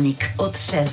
Wtornik o 6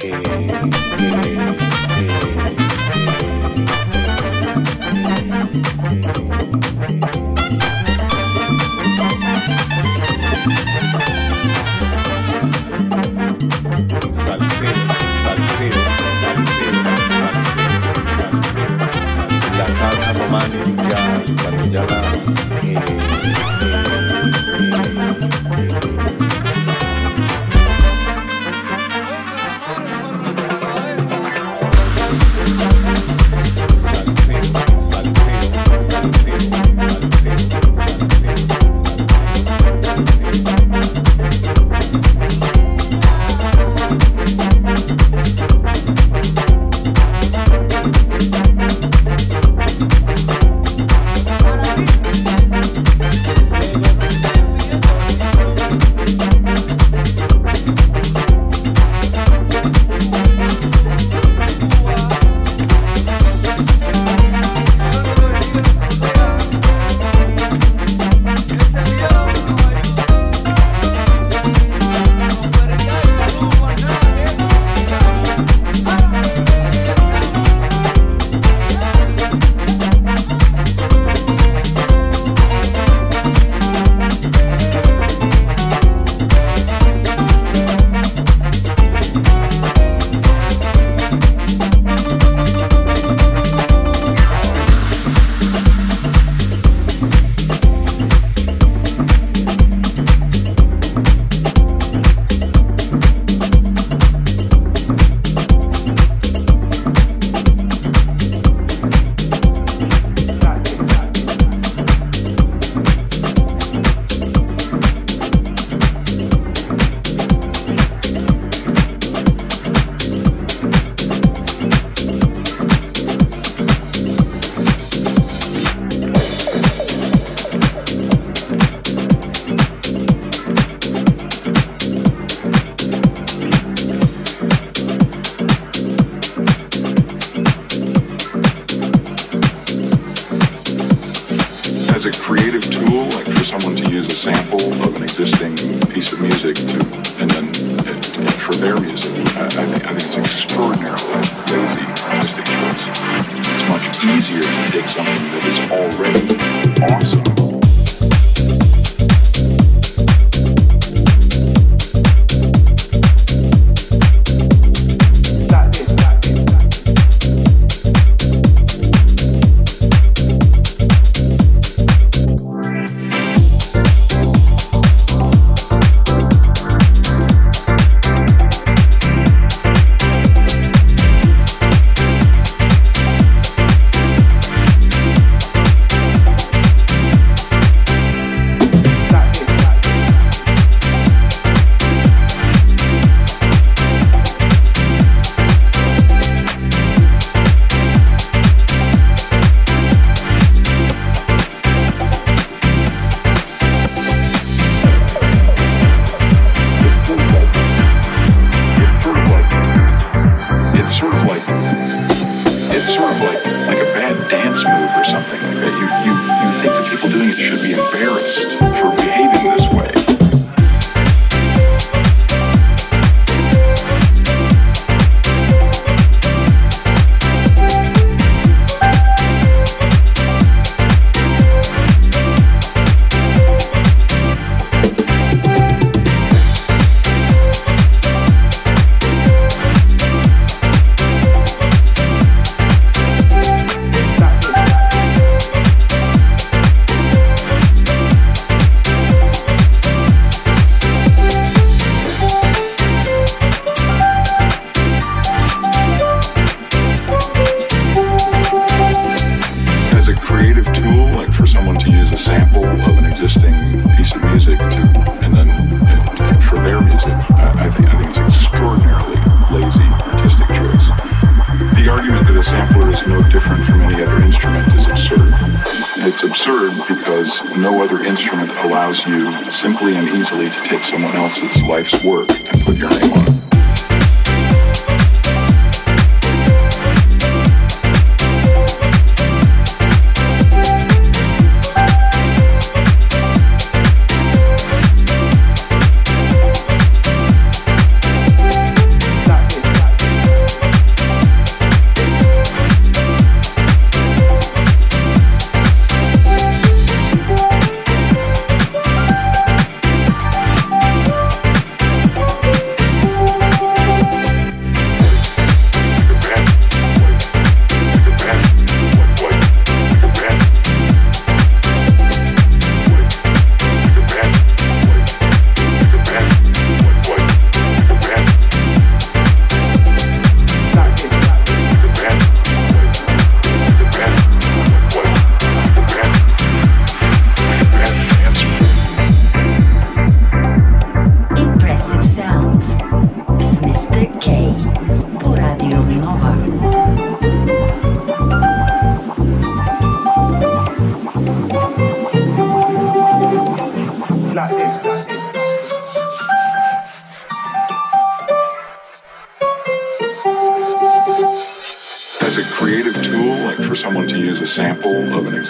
Okay.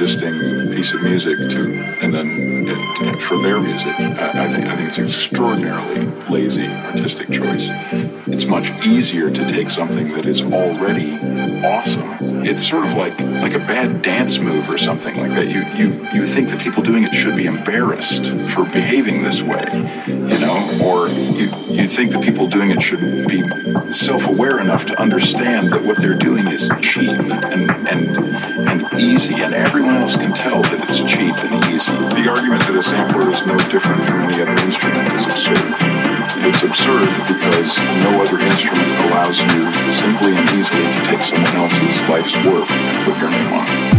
existing piece of music to, and then it, for their music, I, I, think I think it's extraordinarily lazy artistic choice easier to take something that is already awesome. It's sort of like like a bad dance move or something like that. You you you think the people doing it should be embarrassed for behaving this way, you know, or you you think the people doing it should be self-aware enough to understand that what they're doing is cheap and and and easy, and everyone else can tell that it's cheap and easy. The argument that a sampler is no different from any other instrument is absurd. It's absurd because no other instrument allows you simply and easily to take someone else's life's work and put your name on it.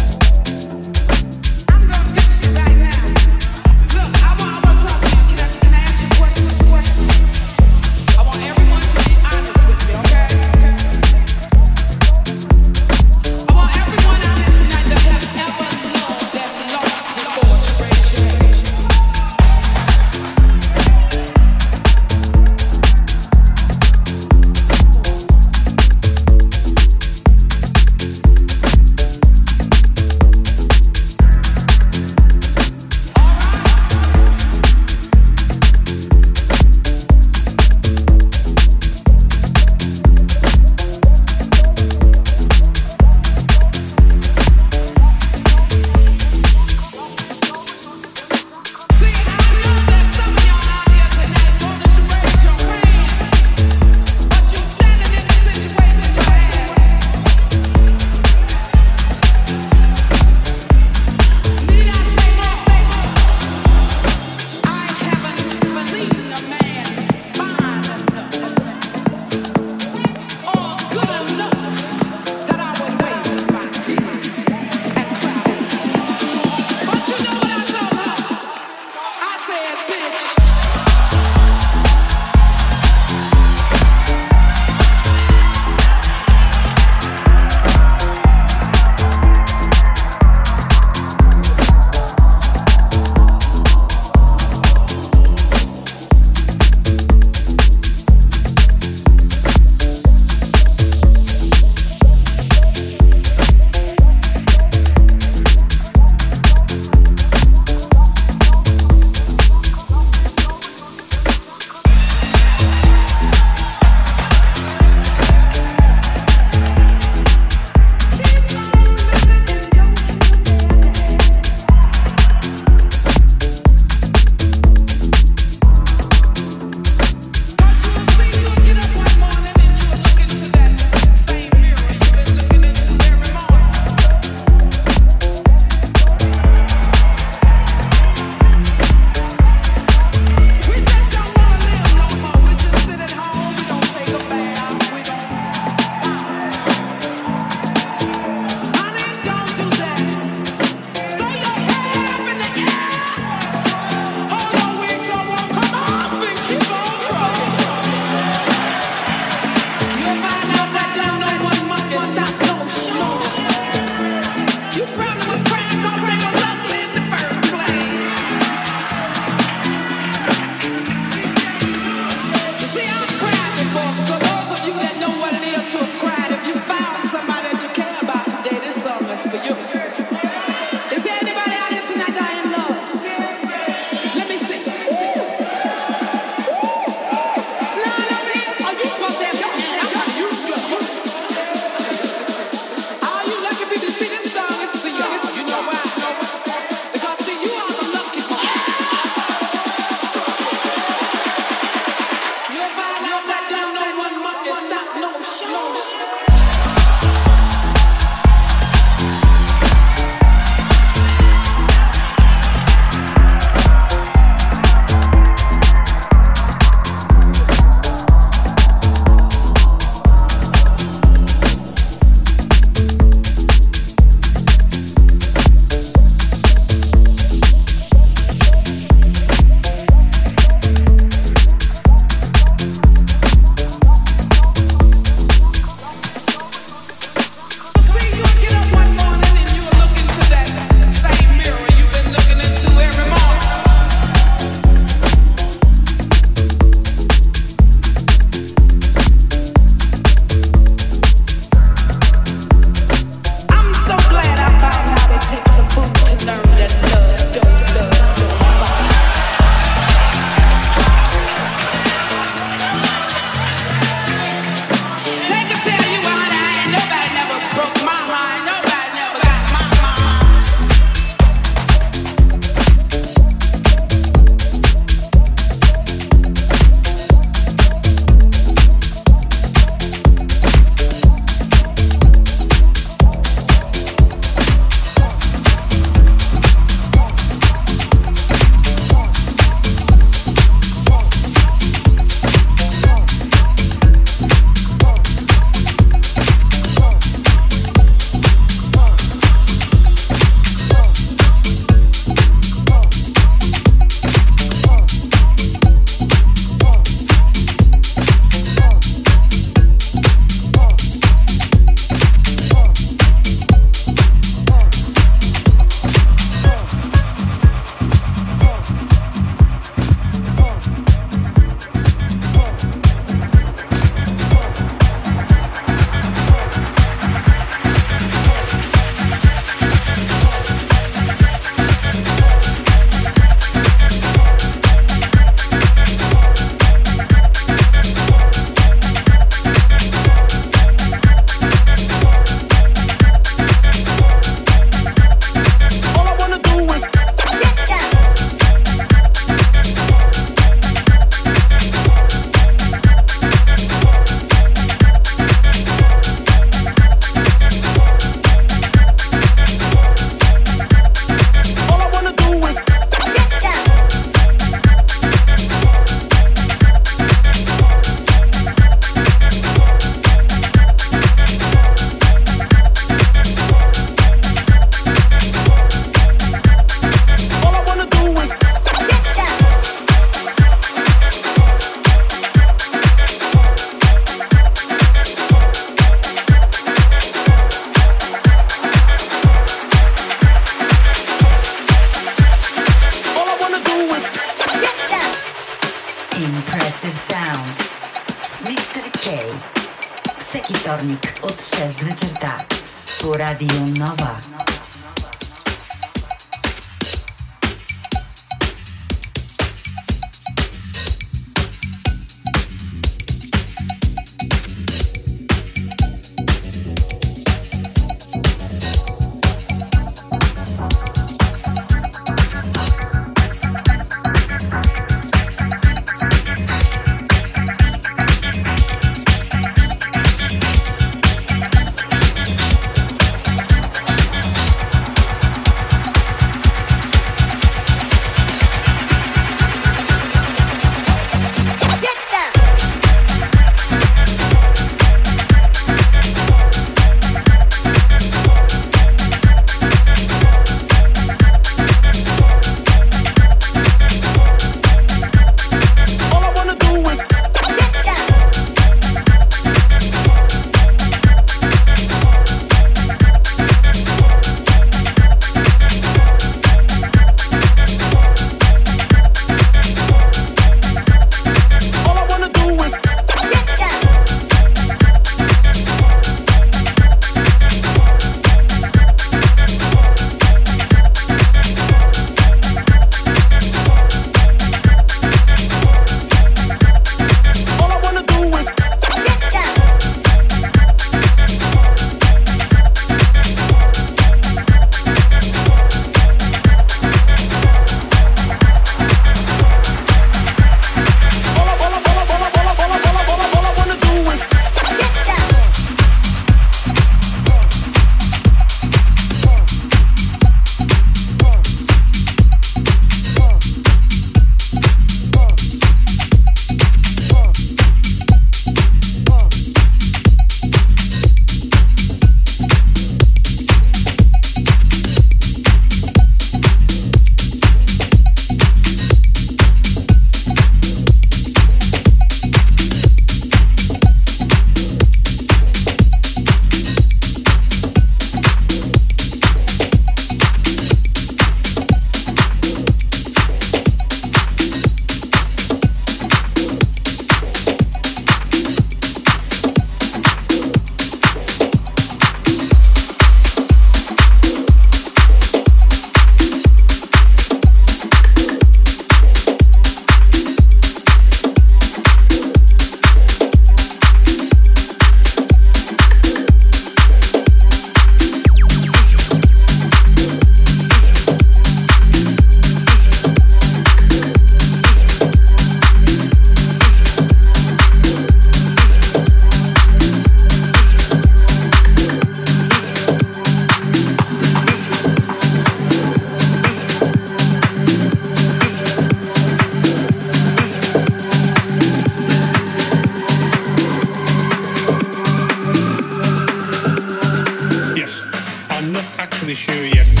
sure you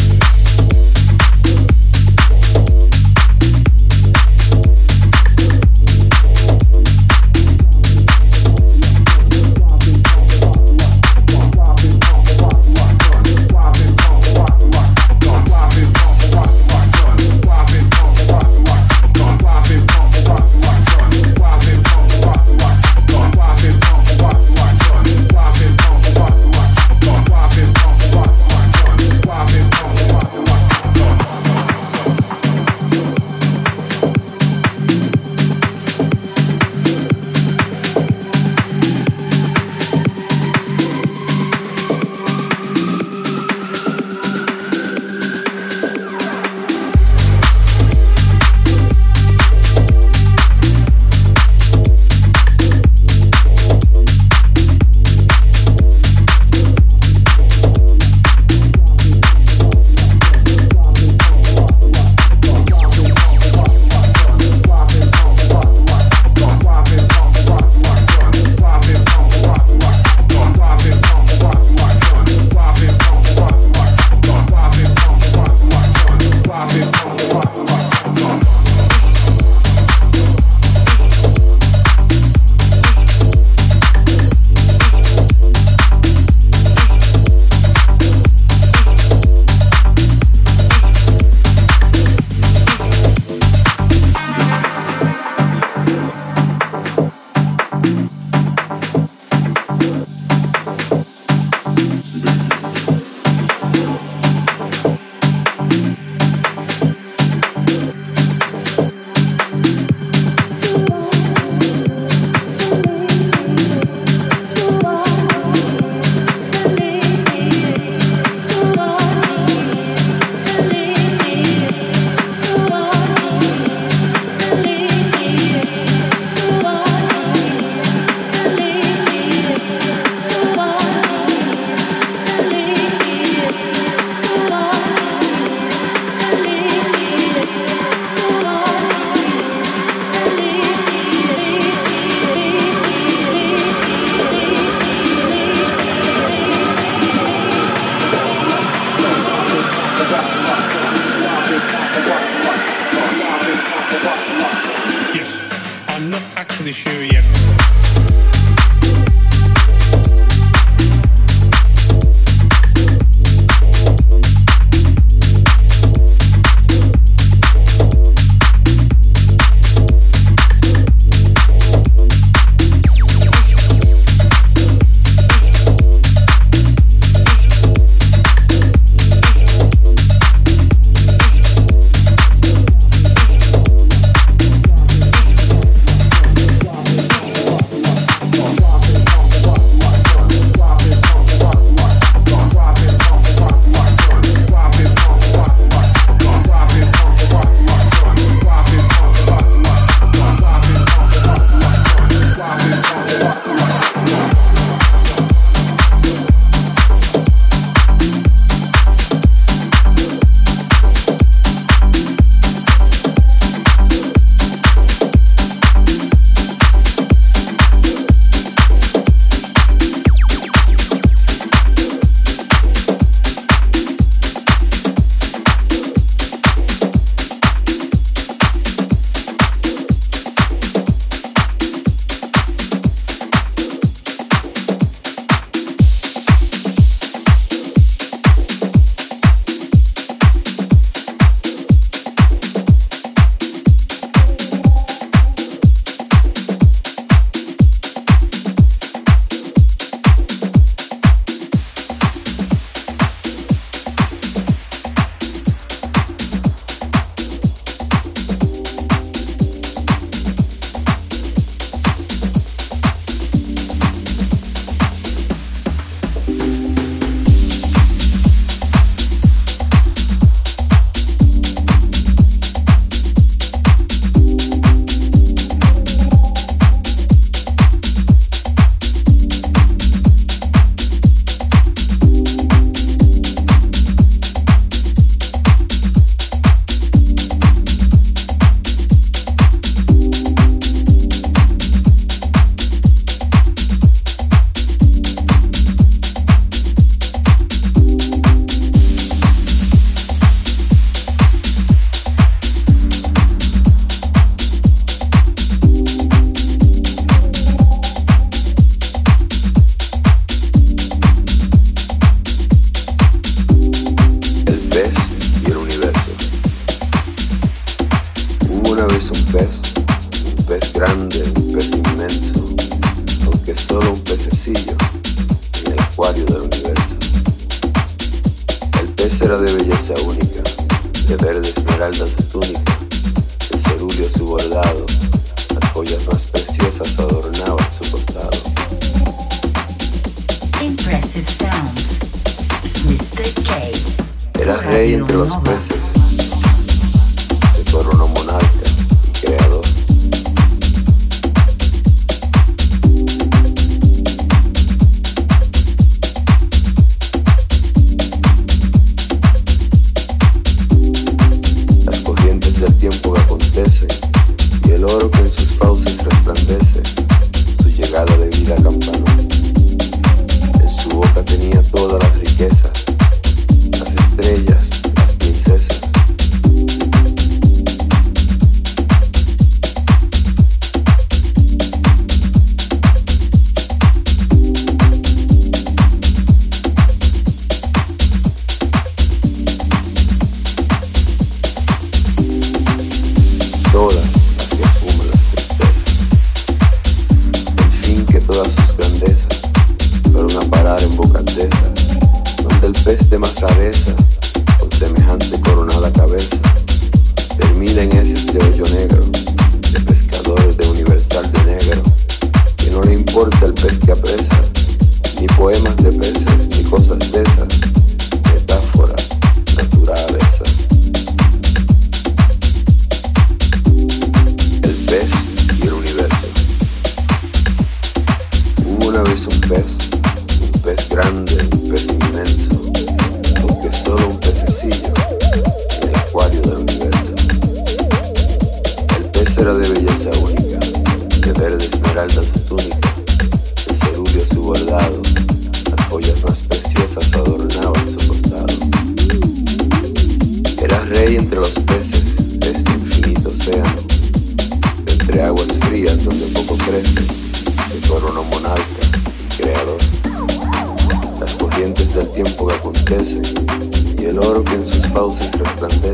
rey entre los peces.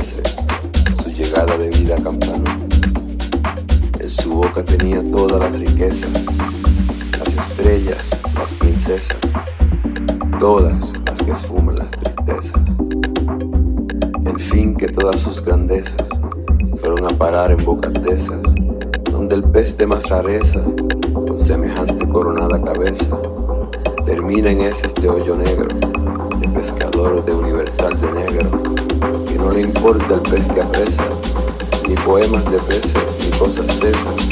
Su llegada de vida campano. En su boca tenía todas las riquezas, las estrellas, las princesas, todas las que esfuman las tristezas. En fin que todas sus grandezas fueron a parar en bocas donde el pez de más rareza, con semejante coronada cabeza, termina en ese este hoyo negro, pescador de universal de negro, que no le importa el pez que apresa, ni poemas de peces, ni cosas de esas,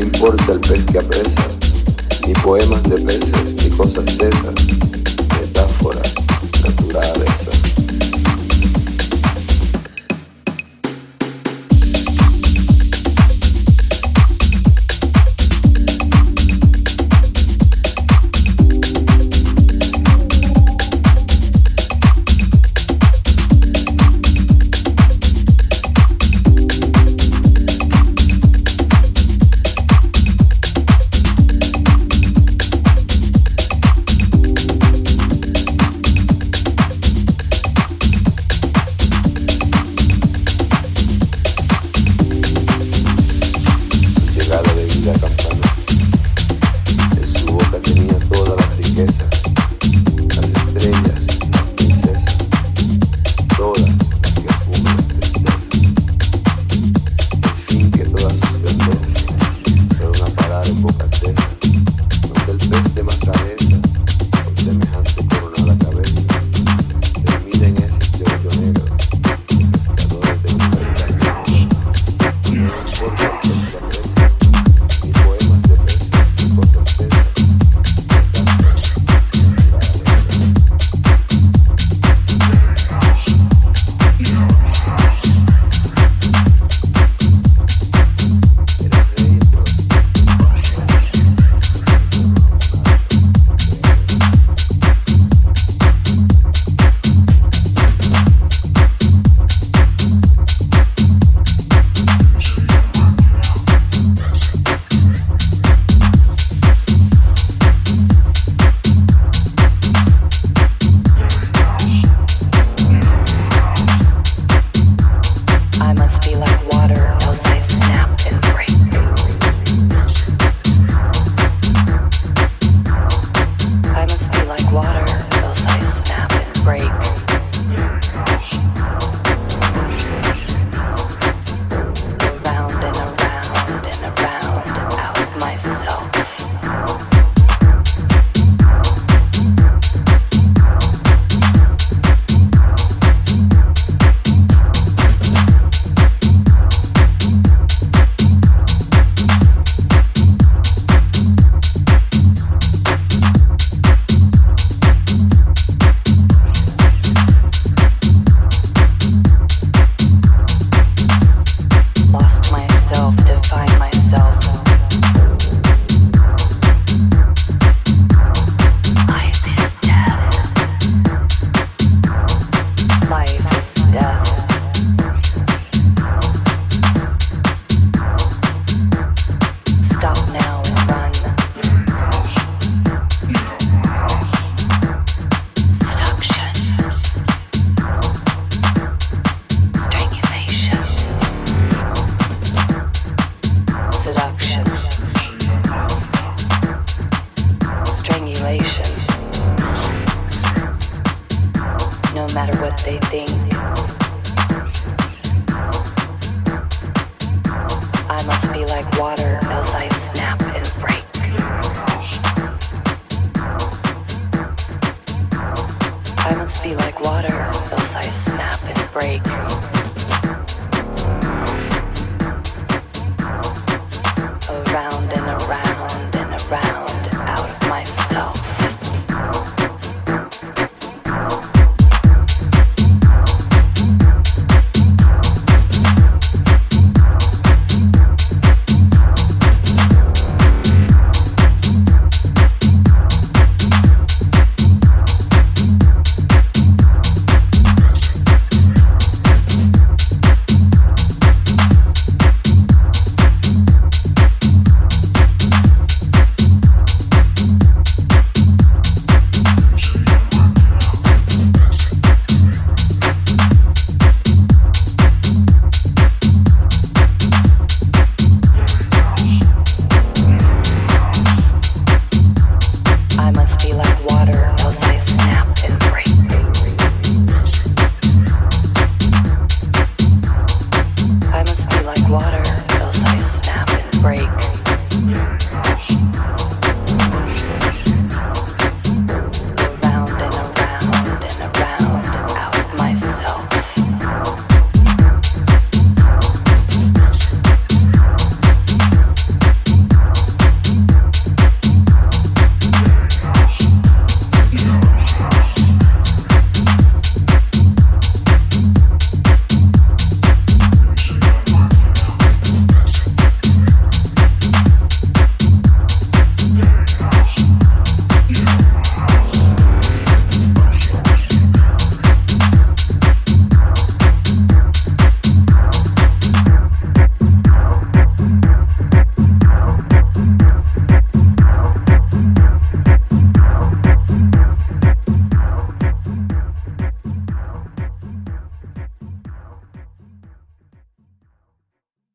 importa el pez que apresa, ni poemas de peces, ni cosas de esas, metáforas naturales.